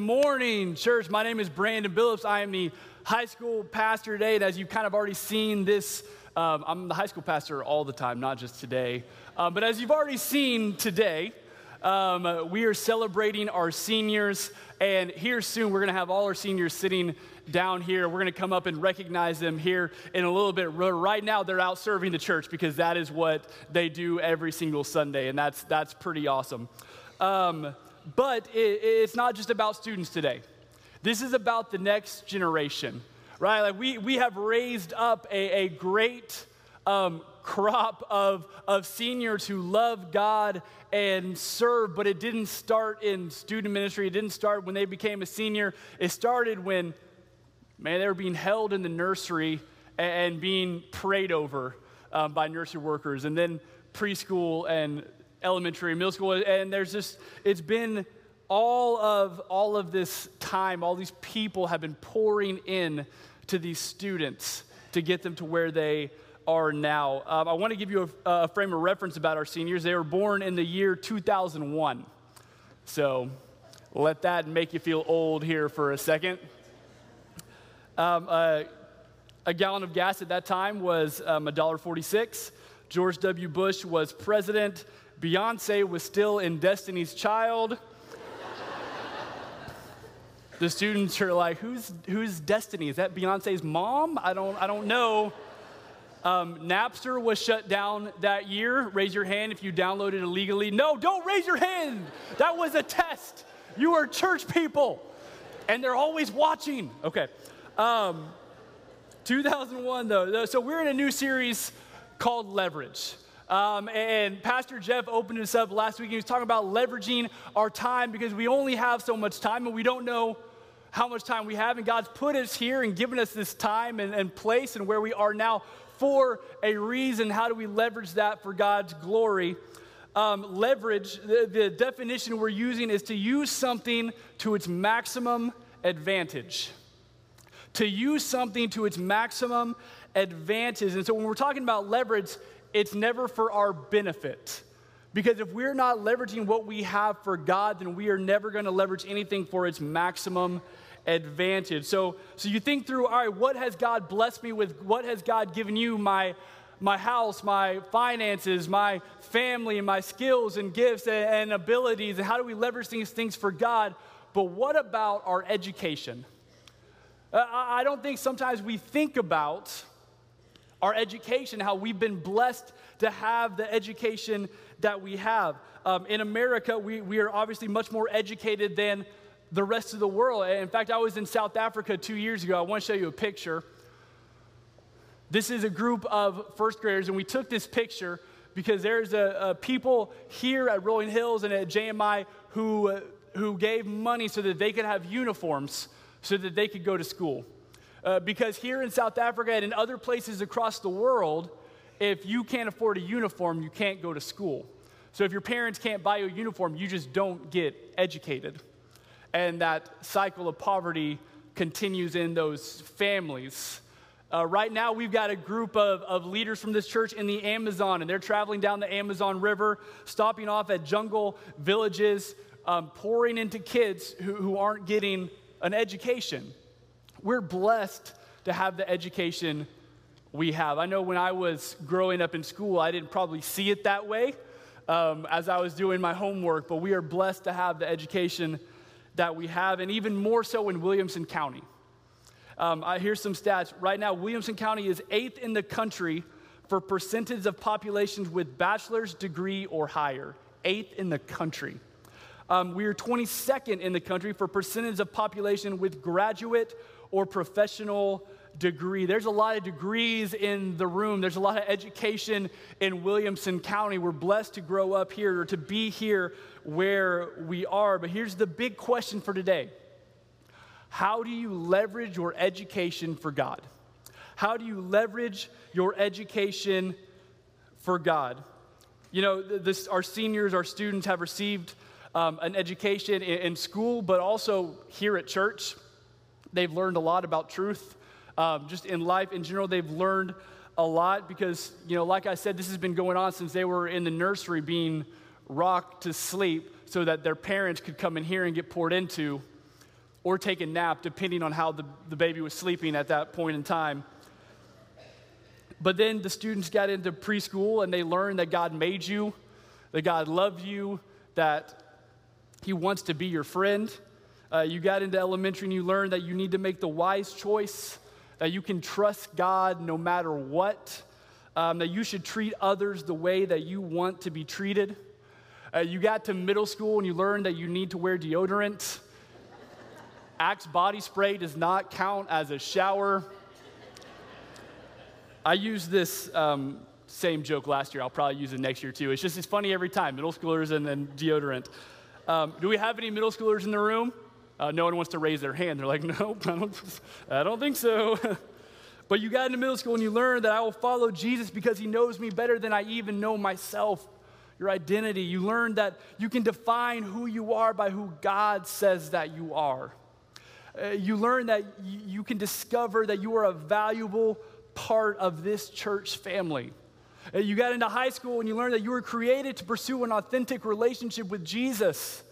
Morning, church. My name is Brandon Billups. I am the high school pastor today. And as you've kind of already seen this, um, I'm the high school pastor all the time, not just today. Um, but as you've already seen today, um, we are celebrating our seniors. And here soon, we're going to have all our seniors sitting down here. We're going to come up and recognize them here in a little bit. Right now, they're out serving the church because that is what they do every single Sunday. And that's, that's pretty awesome. But it, it's not just about students today. This is about the next generation, right? Like we, we have raised up a, a great um, crop of, of seniors who love God and serve, but it didn't start in student ministry. It didn't start when they became a senior. It started when, man, they were being held in the nursery and, and being prayed over um, by nursery workers, and then preschool and elementary, middle school, and there's just, it's been all of, all of this time, all these people have been pouring in to these students to get them to where they are now. Um, I want to give you a, a, frame of reference about our seniors. They were born in the year 2001. So let that make you feel old here for a second. Um, uh, a gallon of gas at that time was um, $1.46. George W. Bush was president. Beyonce was still in Destiny's Child. the students are like, who's, who's Destiny? Is that Beyonce's mom? I don't, I don't know. Um, Napster was shut down that year. Raise your hand if you downloaded illegally. No, don't raise your hand. That was a test. You are church people, and they're always watching. Okay. Um, 2001, though. So we're in a new series called Leverage. Um, and Pastor Jeff opened us up last week. He was talking about leveraging our time because we only have so much time and we don't know how much time we have. And God's put us here and given us this time and, and place and where we are now for a reason. How do we leverage that for God's glory? Um, leverage, the, the definition we're using is to use something to its maximum advantage. To use something to its maximum advantage. And so when we're talking about leverage, it's never for our benefit. Because if we're not leveraging what we have for God, then we are never going to leverage anything for its maximum advantage. So, so you think through, all right, what has God blessed me with? What has God given you? My, my house, my finances, my family, my skills and gifts and, and abilities, and how do we leverage these things for God? But what about our education? Uh, I don't think sometimes we think about our education, how we've been blessed to have the education that we have. Um, in America, we, we are obviously much more educated than the rest of the world. In fact, I was in South Africa two years ago. I want to show you a picture. This is a group of first graders, and we took this picture because there's a, a people here at Rolling Hills and at JMI who, uh, who gave money so that they could have uniforms so that they could go to school. Uh, because here in South Africa and in other places across the world, if you can't afford a uniform, you can't go to school. So if your parents can't buy you a uniform, you just don't get educated. And that cycle of poverty continues in those families. Uh, right now, we've got a group of, of leaders from this church in the Amazon, and they're traveling down the Amazon River, stopping off at jungle villages, um, pouring into kids who, who aren't getting an education. We're blessed to have the education we have. I know when I was growing up in school, I didn't probably see it that way um, as I was doing my homework, but we are blessed to have the education that we have, and even more so in Williamson County. Um, I some stats. Right now, Williamson County is eighth in the country for percentage of populations with bachelor's degree or higher. Eighth in the country. Um, we are 22nd in the country for percentage of population with graduate or professional degree. There's a lot of degrees in the room. There's a lot of education in Williamson County. We're blessed to grow up here or to be here where we are. But here's the big question for today How do you leverage your education for God? How do you leverage your education for God? You know, this, our seniors, our students have received um, an education in, in school, but also here at church. They've learned a lot about truth. Um, just in life in general, they've learned a lot because, you know, like I said, this has been going on since they were in the nursery being rocked to sleep so that their parents could come in here and get poured into. or take a nap, depending on how the, the baby was sleeping at that point in time. But then the students got into preschool and they learned that God made you, that God loved you, that He wants to be your friend. Uh, you got into elementary and you learned that you need to make the wise choice, that you can trust God no matter what, um, that you should treat others the way that you want to be treated. Uh, you got to middle school and you learned that you need to wear deodorant. Axe body spray does not count as a shower. I used this um, same joke last year. I'll probably use it next year too. It's just it's funny every time. Middle schoolers and then deodorant. Um, do we have any middle schoolers in the room? Uh, no one wants to raise their hand. They're like, nope, I don't, I don't think so. but you got into middle school and you learned that I will follow Jesus because he knows me better than I even know myself. Your identity. You learned that you can define who you are by who God says that you are. Uh, you learn that y- you can discover that you are a valuable part of this church family. Uh, you got into high school and you learned that you were created to pursue an authentic relationship with Jesus.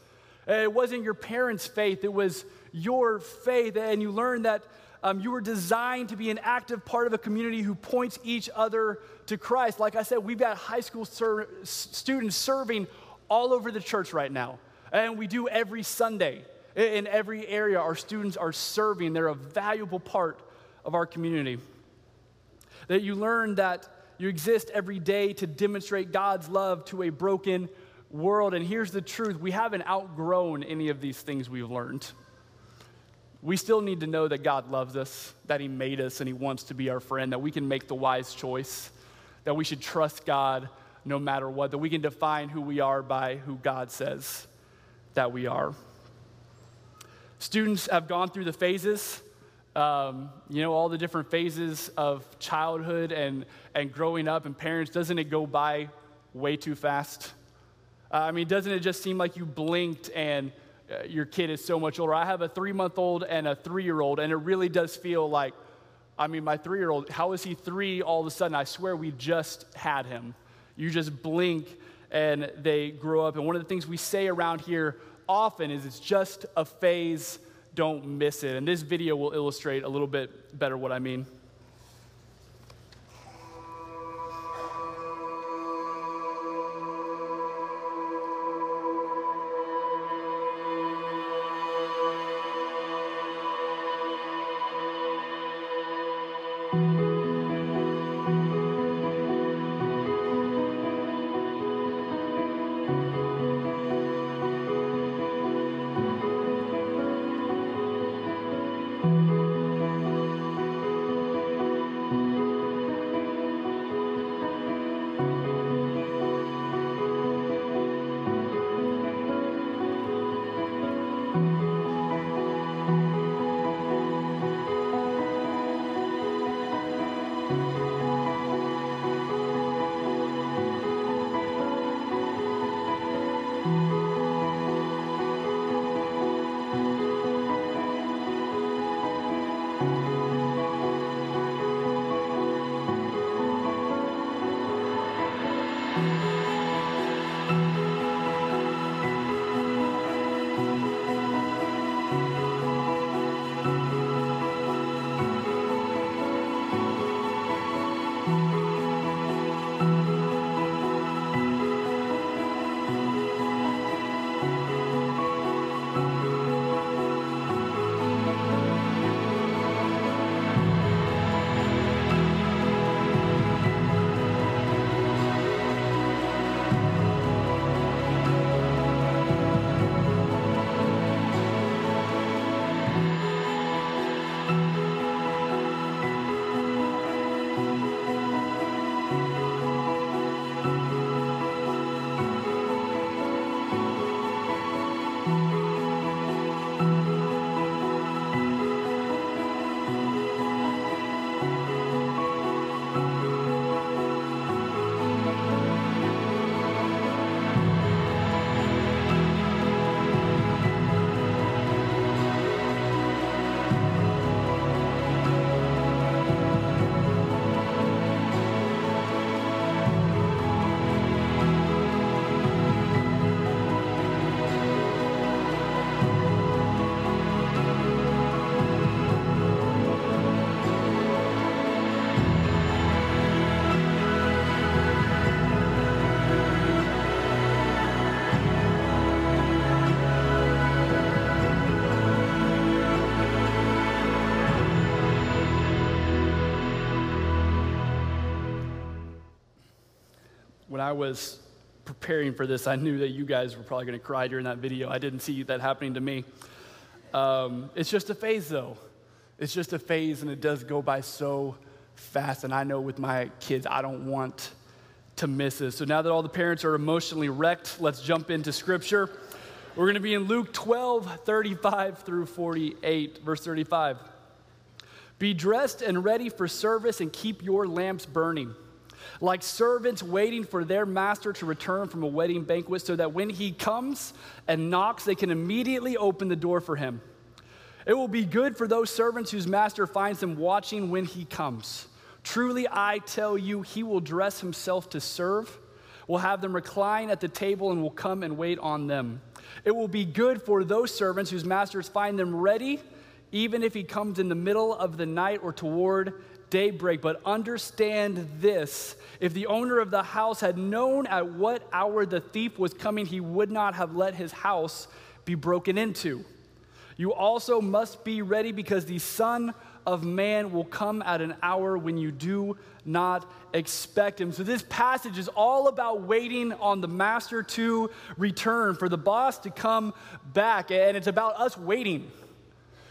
Uh, it wasn't your parents' faith, it was your faith. And you learned that um, you were designed to be an active part of a community who points each other to Christ. Like I said, we've got high school ser- students serving all over the church right now. And we do every Sunday. In every area, our students are serving. They're a valuable part of our community. That you learn that you exist every day to demonstrate God's love to a broken world. And here's the truth we haven't outgrown any of these things we've learned. We still need to know that God loves us, that He made us, and He wants to be our friend, that we can make the wise choice, that we should trust God no matter what, that we can define who we are by who God says that we are. Students have gone through the phases, um, you know, all the different phases of childhood and, and growing up and parents. Doesn't it go by way too fast? Uh, I mean, doesn't it just seem like you blinked and uh, your kid is so much older? I have a three month old and a three year old, and it really does feel like, I mean, my three year old, how is he three all of a sudden? I swear we just had him. You just blink and they grow up. And one of the things we say around here often is it's just a phase, don't miss it. And this video will illustrate a little bit better what I mean. I was preparing for this, I knew that you guys were probably going to cry during that video. I didn't see that happening to me. Um, it's just a phase, though. It's just a phase, and it does go by so fast. And I know with my kids, I don't want to miss this. So now that all the parents are emotionally wrecked, let's jump into scripture. We're going to be in Luke 12, 35 through 48, verse 35. Be dressed and ready for service and keep your lamps burning, like servants waiting for their master to return from a wedding banquet, so that when he comes and knocks, they can immediately open the door for him. It will be good for those servants whose master finds them watching when he comes. Truly, I tell you, he will dress himself to serve, will have them recline at the table, and will come and wait on them. It will be good for those servants whose masters find them ready, even if he comes in the middle of the night or toward daybreak. But understand this if the owner of the house had known at what hour the thief was coming, he would not have let his house be broken into. You also must be ready because the Son of Man will come at an hour when you do not expect him. So, this passage is all about waiting on the master to return, for the boss to come back. And it's about us waiting.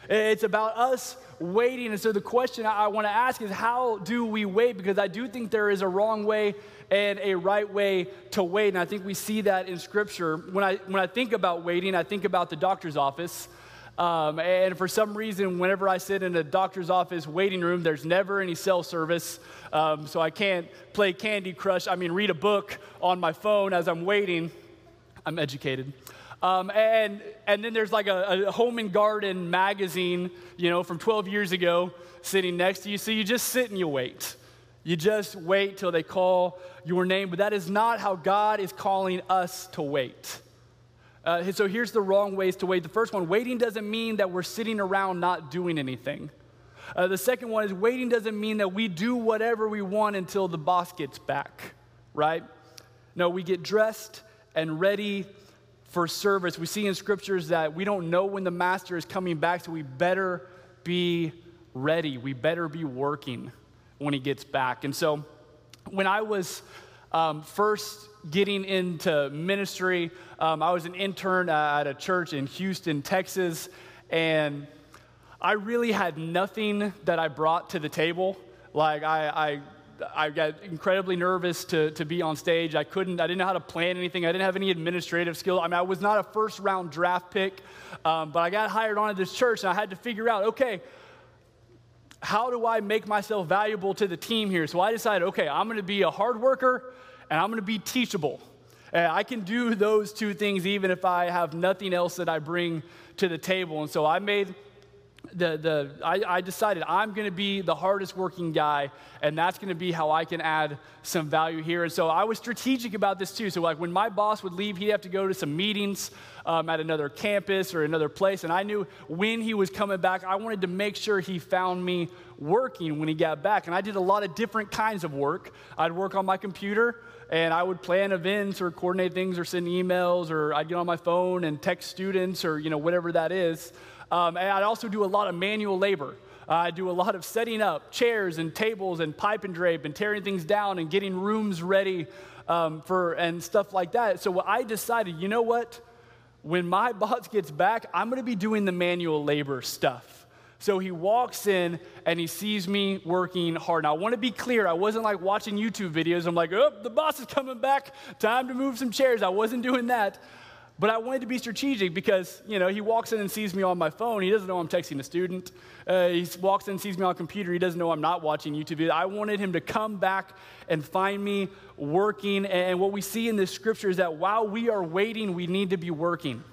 It's about us waiting. And so, the question I want to ask is how do we wait? Because I do think there is a wrong way and a right way to wait. And I think we see that in Scripture. When I, when I think about waiting, I think about the doctor's office. Um, and for some reason, whenever I sit in a doctor's office waiting room, there's never any cell service. Um, so I can't play Candy Crush, I mean, read a book on my phone as I'm waiting. I'm educated. Um, and, and then there's like a, a, home and garden magazine, you know, from 12 years ago sitting next to you. So you just sit and you wait. You just wait till they call your name. But that is not how God is calling us to wait. Uh, so here's the wrong ways to wait. The first one waiting doesn't mean that we're sitting around not doing anything. Uh, the second one is waiting doesn't mean that we do whatever we want until the boss gets back, right? No, we get dressed and ready for service. We see in scriptures that we don't know when the master is coming back, so we better be ready. We better be working when he gets back. And so when I was um, first getting into ministry, um, I was an intern at a church in Houston, Texas, and I really had nothing that I brought to the table. Like, I, I I got incredibly nervous to, to be on stage. I couldn't, I didn't know how to plan anything. I didn't have any administrative skill. I mean, I was not a first round draft pick, um, but I got hired on at this church and I had to figure out, okay, how do I make myself valuable to the team here? So I decided, okay, I'm going to be a hard worker and I'm going to be teachable. And I can do those two things even if I have nothing else that I bring to the table. And so I made the, the, I, I decided I'm going to be the hardest working guy, and that's going to be how I can add some value here. And so I was strategic about this too. So, like, when my boss would leave, he'd have to go to some meetings um, at another campus or another place. And I knew when he was coming back, I wanted to make sure he found me working when he got back. And I did a lot of different kinds of work. I'd work on my computer and I would plan events or coordinate things or send emails or I'd get on my phone and text students or you know whatever that is. Um, and I'd also do a lot of manual labor. Uh, I do a lot of setting up chairs and tables and pipe and drape and tearing things down and getting rooms ready um, for and stuff like that. So I decided, you know what? When my boss gets back, I'm going to be doing the manual labor stuff. So he walks in and he sees me working hard. Now, I want to be clear, I wasn't like watching YouTube videos. I'm like, oh, the boss is coming back. Time to move some chairs. I wasn't doing that. But I wanted to be strategic because, you know, he walks in and sees me on my phone. He doesn't know I'm texting a student. Uh, he walks in and sees me on a computer. He doesn't know I'm not watching YouTube. I wanted him to come back and find me working. And what we see in this scripture is that while we are waiting, we need to be working.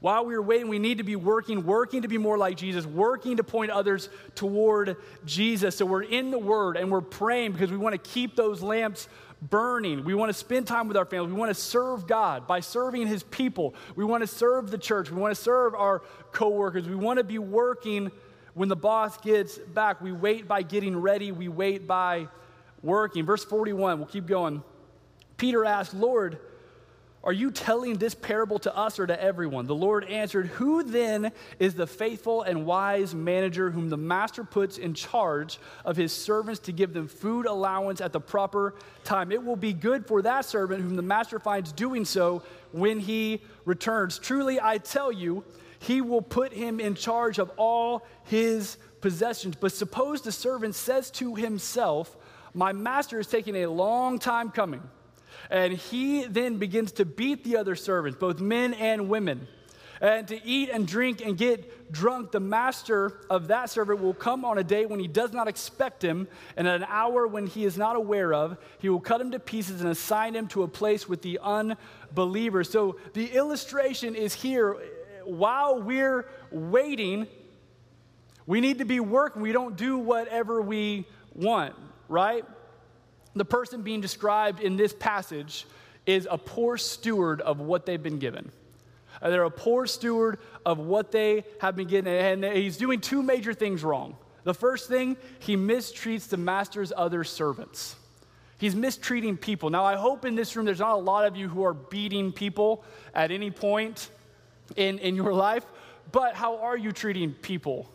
While we are waiting, we need to be working, working to be more like Jesus, working to point others toward Jesus. So we're in the Word and we're praying because we want to keep those lamps burning. We want to spend time with our family. We want to serve God by serving His people. We want to serve the church. We want to serve our coworkers. We want to be working when the boss gets back. We wait by getting ready, we wait by working. Verse 41, we'll keep going. Peter asked, Lord, Are you telling this parable to us or to everyone? The Lord answered, Who then is the faithful and wise manager whom the master puts in charge of his servants to give them food allowance at the proper time? It will be good for that servant whom the master finds doing so when he returns. Truly, I tell you, he will put him in charge of all his possessions. But suppose the servant says to himself, My master is taking a long time coming and he then begins to beat the other servants, both men and women. And to eat and drink and get drunk, the master of that servant will come on a day when he does not expect him, and at an hour when he is not aware of. He will cut him to pieces and assign him to a place with the unbelievers. So the illustration is here while we're waiting, we need to be working. We don't do whatever we want, right? The person being described in this passage is a poor steward of what they've been given. Uh, they're a poor steward of what they have been given, and he's doing two major things wrong. The first thing, he mistreats the master's other servants. He's mistreating people. Now, I hope in this room there's not a lot of you who are beating people at any point in, in your life, but how are you treating people?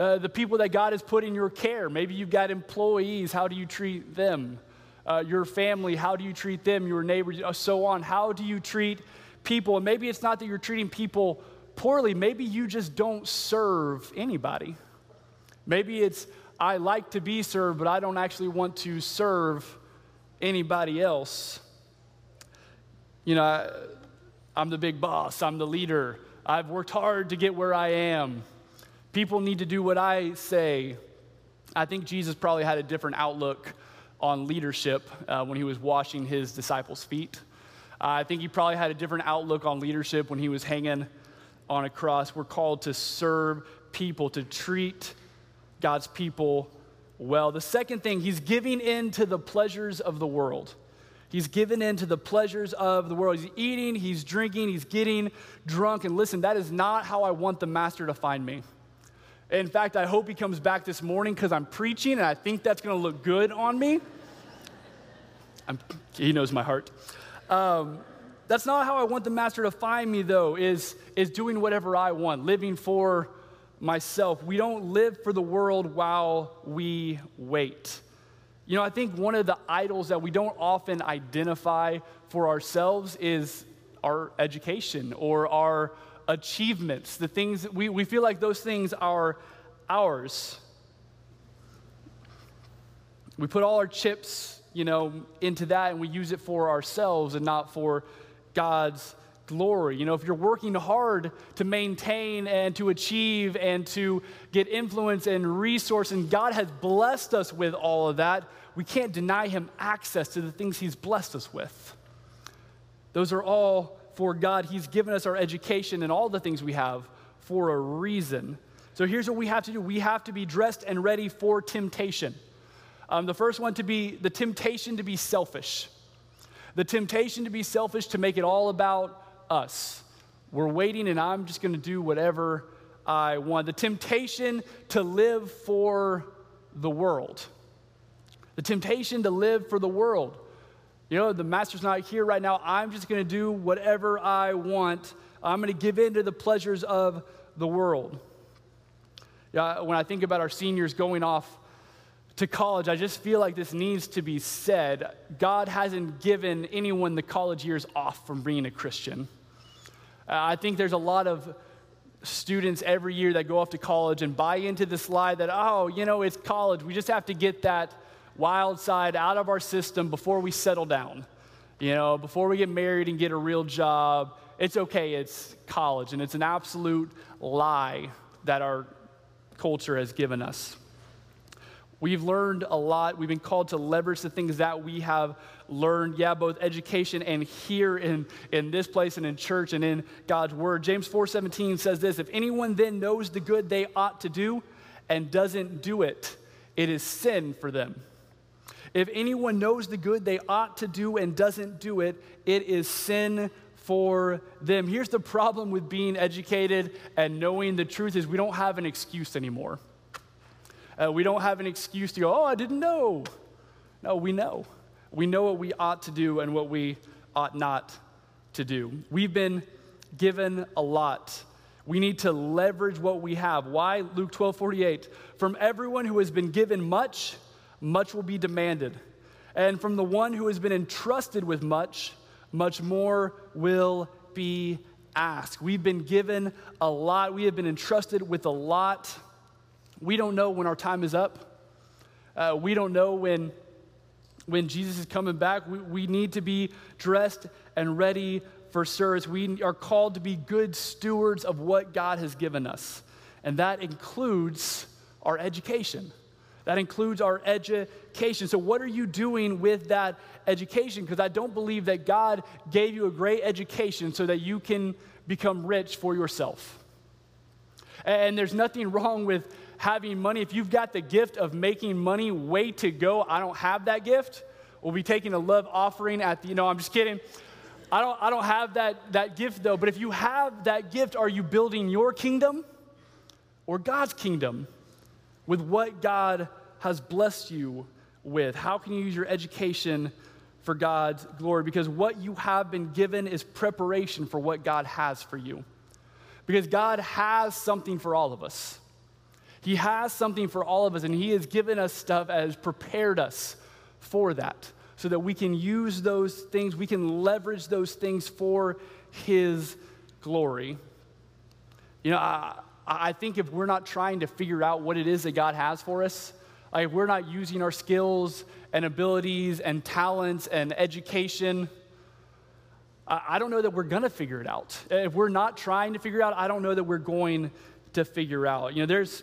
Uh, the people that God has put in your care. Maybe you've got employees. How do you treat them? Uh, your family, how do you treat them? Your neighbors, uh, so on. How do you treat people? And maybe it's not that you're treating people poorly. Maybe you just don't serve anybody. Maybe it's, I like to be served, but I don't actually want to serve anybody else. You know, I, I'm the big boss, I'm the leader. I've worked hard to get where I am. People need to do what I say. I think Jesus probably had a different outlook on leadership uh, when he was washing his disciples' feet. Uh, I think he probably had a different outlook on leadership when he was hanging on a cross. We're called to serve people, to treat God's people well. The second thing, he's giving in to the pleasures of the world. He's given in to the pleasures of the world. He's eating, he's drinking, he's getting drunk. And listen, that is not how I want the master to find me. In fact, I hope he comes back this morning because I'm preaching and I think that's going to look good on me. I'm, he knows my heart. Um, that's not how I want the master to find me, though, is, is doing whatever I want, living for myself. We don't live for the world while we wait. You know, I think one of the idols that we don't often identify for ourselves is our education or our achievements, the things we, we feel like those things are ours. We put all our chips, you know, into that and we use it for ourselves and not for God's glory. You know, if you're working hard to maintain and to achieve and to get influence and resource, and God has blessed us with all of that, we can't deny Him access to the things He's blessed us with. Those are all for God. He's given us our education and all the things we have for a reason. So here's what we have to do we have to be dressed and ready for temptation. Um, the first one to be the temptation to be selfish. The temptation to be selfish, to make it all about us. We're waiting, and I'm just going to do whatever I want. The temptation to live for the world. The temptation to live for the world. You know, the master's not here right now. I'm just going to do whatever I want. I'm going to give in to the pleasures of the world. Yeah, when I think about our seniors going off to college, I just feel like this needs to be said. God hasn't given anyone the college years off from being a Christian. Uh, I think there's a lot of students every year that go off to college and buy into this lie that, oh, you know, it's college. We just have to get that wild side out of our system before we settle down. You know, before we get married and get a real job, it's okay, it's college. And it's an absolute lie that our culture has given us. We've learned a lot. We've been called to leverage the things that we have learned, yeah, both education and here in, in this place and in church and in God's word. James 4:17 says this: if anyone then knows the good they ought to do and doesn't do it, it is sin for them. If anyone knows the good they ought to do and doesn't do it, it is sin for them. Here's the problem with being educated and knowing the truth is we don't have an excuse anymore. Uh, we don't have an excuse to go, oh, I didn't know. No, we know. We know what we ought to do and what we ought not to do. We've been given a lot. We need to leverage what we have. Why? Luke 12 48. From everyone who has been given much, much will be demanded. And from the one who has been entrusted with much, much more will be asked. We've been given a lot, we have been entrusted with a lot. We don't know when our time is up. Uh, we don't know when, when Jesus is coming back. We, we need to be dressed and ready for service. We are called to be good stewards of what God has given us, and that includes our education. That includes our education. So, what are you doing with that education? Because I don't believe that God gave you a great education so that you can become rich for yourself. And there's nothing wrong with having money. If you've got the gift of making money, way to go. I don't have that gift. We'll be taking a love offering at the, you know, I'm just kidding. I don't, I don't have that, that gift though, but if you have that gift, are you building your kingdom or God's kingdom with what God has blessed you with? How can you use your education for God's glory? Because what you have been given is preparation for what God has for you. Because God has something for all of us. He has something for all of us, and He has given us stuff as prepared us for that so that we can use those things, we can leverage those things for His glory. You know, I, I think if we're not trying to figure out what it is that God has for us, like if we're not using our skills and abilities and talents and education, I, don't know that we're going to figure it out. If we're not trying to figure out, I don't know that we're going to figure out. You know, there's,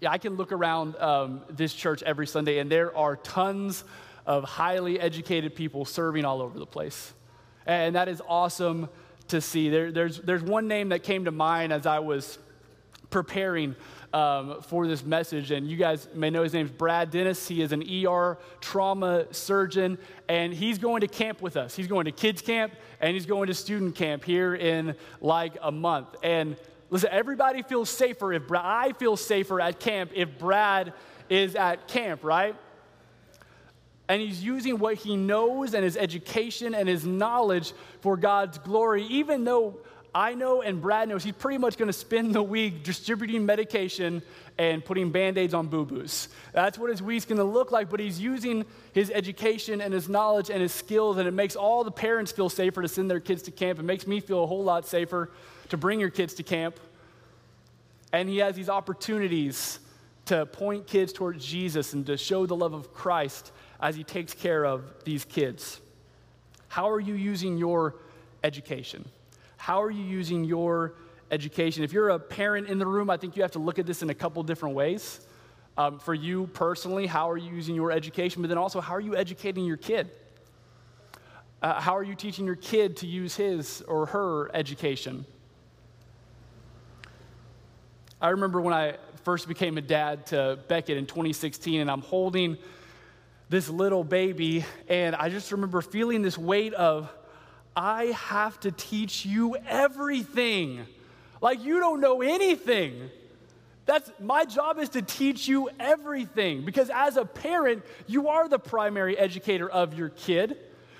yeah, I can look around um, this church every Sunday, and there are tons of highly educated people serving all over the place. And that is awesome to see. There, there's, there's one name that came to mind as I was preparing um, for this message, and you guys may know his name is Brad Dennis. He is an ER trauma surgeon, and he's going to camp with us. He's going to kids camp, and he's going to student camp here in like a month. And listen, everybody feels safer if Brad, I feel safer at camp if Brad is at camp, right? And he's using what he knows and his education and his knowledge for God's glory, even though I know and Brad knows he's pretty much going to spend the week distributing medication and putting band aids on boo boos. That's what his week's going to look like, but he's using his education and his knowledge and his skills, and it makes all the parents feel safer to send their kids to camp. It makes me feel a whole lot safer to bring your kids to camp. And he has these opportunities to point kids towards Jesus and to show the love of Christ as he takes care of these kids. How are you using your education? How are you using your education? If you're a parent in the room, I think you have to look at this in a couple different ways. Um, for you personally, how are you using your education? But then also, how are you educating your kid? Uh, how are you teaching your kid to use his or her education? I remember when I first became a dad to Beckett in 2016, and I'm holding this little baby, and I just remember feeling this weight of, I have to teach you everything. Like, you don't know anything. That's my job is to teach you everything because as a parent, you are the primary educator of your kid,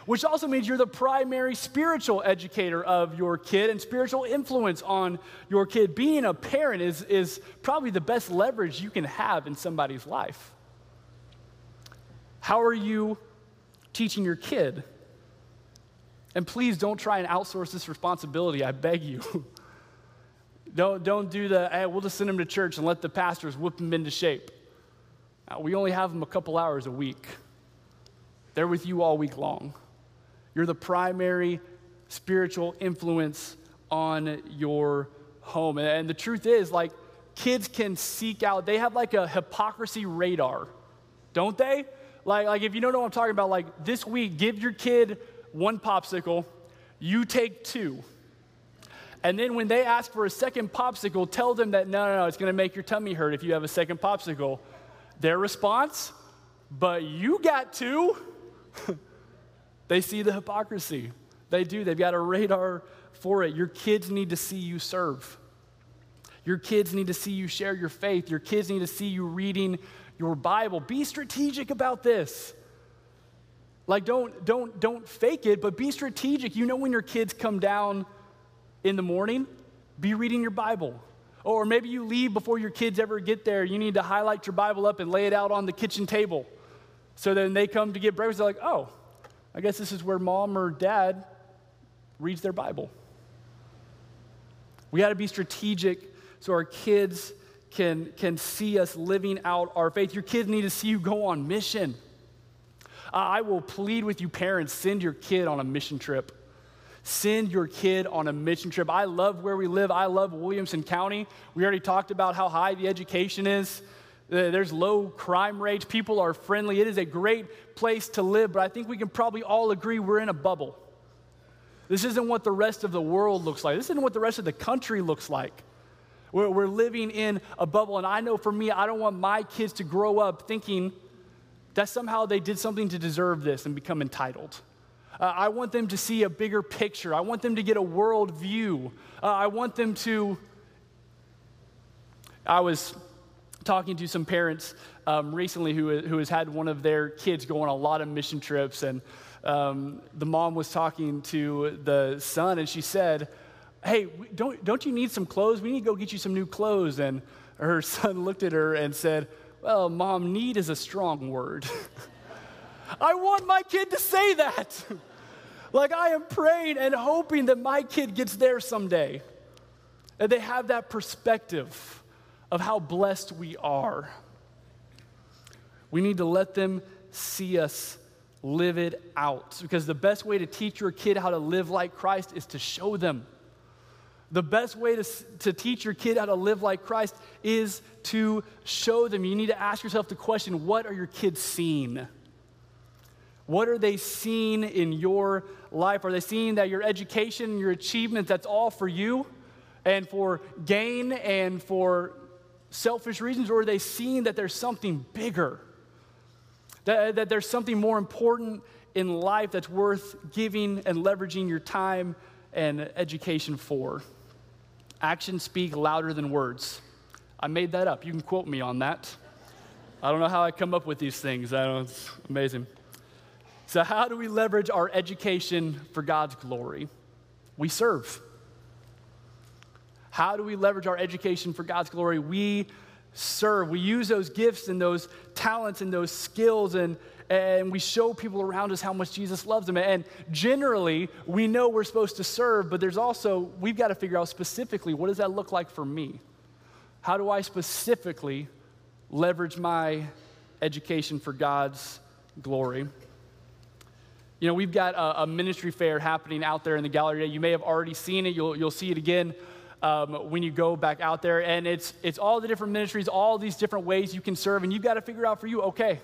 which also means you're the primary spiritual educator of your kid and spiritual influence on your kid. Being a parent is, is probably the best leverage you can have in somebody's life. How are you teaching your kid? And please don't try and outsource this responsibility, I beg you. don't, don't do the, hey, we'll just send them to church and let the pastors whip them into shape. Uh, we only have them a couple hours a week. They're with you all week long. You're the primary spiritual influence on your home. And, and the truth is, like, kids can seek out, they have like a hypocrisy radar, don't they? Like, like if you don't know what I'm talking about, like this week, give your kid one popsicle, you take two. And then when they ask for a second popsicle, tell them that no, no, no, it's gonna make your tummy hurt if you have a second popsicle. Their response, but you got two. they see the hypocrisy. They do. They've got a radar for it. Your kids need to see you serve. Your kids need to see you share your faith. Your kids need to see you reading your Bible. Be strategic about this. Like don't don't don't fake it, but be strategic. You know when your kids come down in the morning, be reading your Bible. Or maybe you leave before your kids ever get there. You need to highlight your Bible up and lay it out on the kitchen table. So then they come to get breakfast, they're like, oh, I guess this is where mom or dad reads their Bible. We got to be strategic so our kids can, can see us living out our faith. Your kids need to see you go on mission. Uh, I will plead with you, parents, send your kid on a mission trip. Send your kid on a mission trip. I love where we live. I love Williamson County. We already talked about how high the education is. There's low crime rates. People are friendly. It is a great place to live, but I think we can probably all agree we're in a bubble. This isn't what the rest of the world looks like. This isn't what the rest of the country looks like. We're, we're living in a bubble, and I know for me, I don't want my kids to grow up thinking that somehow they did something to deserve this and become entitled. Uh, I want them to see a bigger picture. I want them to get a world view. Uh, I want them to. I was talking to some parents um, recently who, who has had one of their kids go on a lot of mission trips, and um, the mom was talking to the son, and she said, Hey, don't, don't you need some clothes? We need to go get you some new clothes. And her son looked at her and said, Well, mom, need is a strong word. I want my kid to say that. like, I am praying and hoping that my kid gets there someday. And they have that perspective of how blessed we are. We need to let them see us live it out because the best way to teach your kid how to live like Christ is to show them. The best way to, to teach your kid how to live like Christ is to show them. You need to ask yourself the question what are your kids seeing? What are they seeing in your life? Are they seeing that your education, your achievement, that's all for you and for gain and for selfish reasons? Or are they seeing that there's something bigger? That, that there's something more important in life that's worth giving and leveraging your time and education for? Actions speak louder than words. I made that up. You can quote me on that. I don't know how I come up with these things. I don't, it's amazing. So, how do we leverage our education for God's glory? We serve. How do we leverage our education for God's glory? We serve. We use those gifts and those talents and those skills and, and we show people around us how much Jesus loves them. And generally, we know we're supposed to serve, but there's also, we've got to figure out specifically what does that look like for me? How do I specifically leverage my education for God's glory? You know, we've got a, a ministry fair happening out there in the gallery. You may have already seen it, you'll, you'll see it again. Um, when you go back out there. And it's, it's all the different ministries, all these different ways you can serve. And you've got to figure out for you, okay,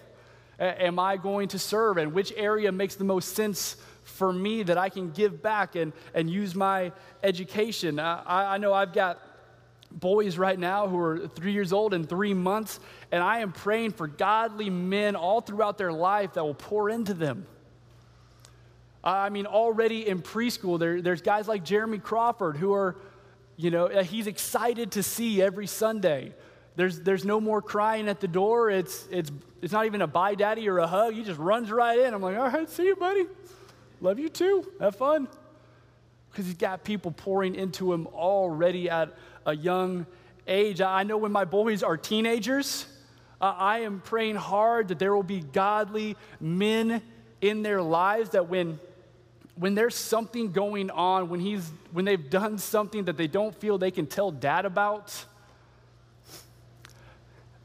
am I going to serve? And which area makes the most sense for me that I can give back and, and use my education? Uh, I, I know I've got boys right now who are three years old and three months, and I am praying for godly men all throughout their life that will pour into them. I mean, already in preschool, there, there's guys like Jeremy Crawford who are, you know, he's excited to see every Sunday. There's, there's no more crying at the door. It's, it's, it's not even a bye, daddy, or a hug. He just runs right in. I'm like, all right, see you, buddy. Love you too. Have fun. Because he's got people pouring into him already at a young age. I know when my boys are teenagers, uh, I am praying hard that there will be godly men in their lives that when when there's something going on when he's when they've done something that they don't feel they can tell dad about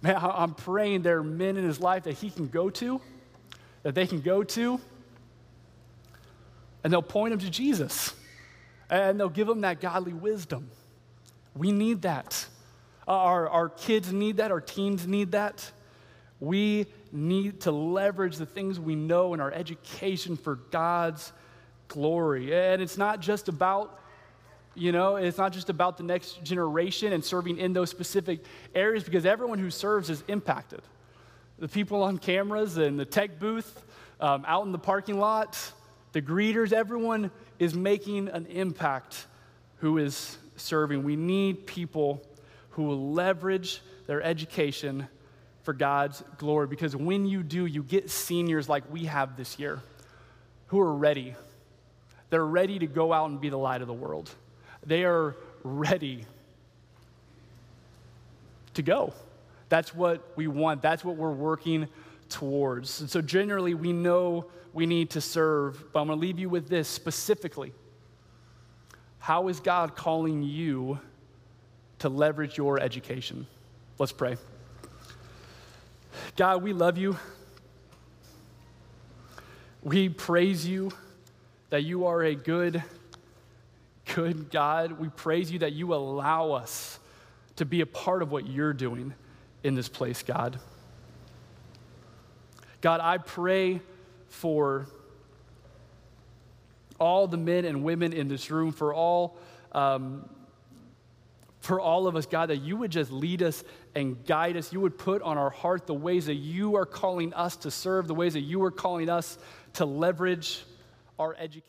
man, I'm praying there are men in his life that he can go to, that they can go to, and they'll point him to Jesus. And they'll give him that godly wisdom. We need that. Our, our kids need that. Our teens need that. We need to leverage the things we know in our education for God's glory. And it's not just about you know, it's not just about the next generation and serving in those specific areas because everyone who serves is impacted. The people on cameras and the tech booth, um, out in the parking lot, the greeters, everyone is making an impact who is serving. We need people who will leverage their education for God's glory because when you do, you get seniors like we have this year. who are ready. They're ready to go out and be the light of the world. They are ready to go. That's what we want. That's what we're working towards. And so, generally, we know we need to serve, but I'm going to leave you with this specifically. How is God calling you to leverage your education? Let's pray. God, we love you. We praise you that you are a good, good God. We praise you that you allow us to be a part of what you're doing in this place, God. God, I pray for all the men and women in this room, for all, um, for all of us, God, that you would just lead us and guide us. You would put on our heart the ways that you are calling us to serve, the ways that you are calling us to leverage our education.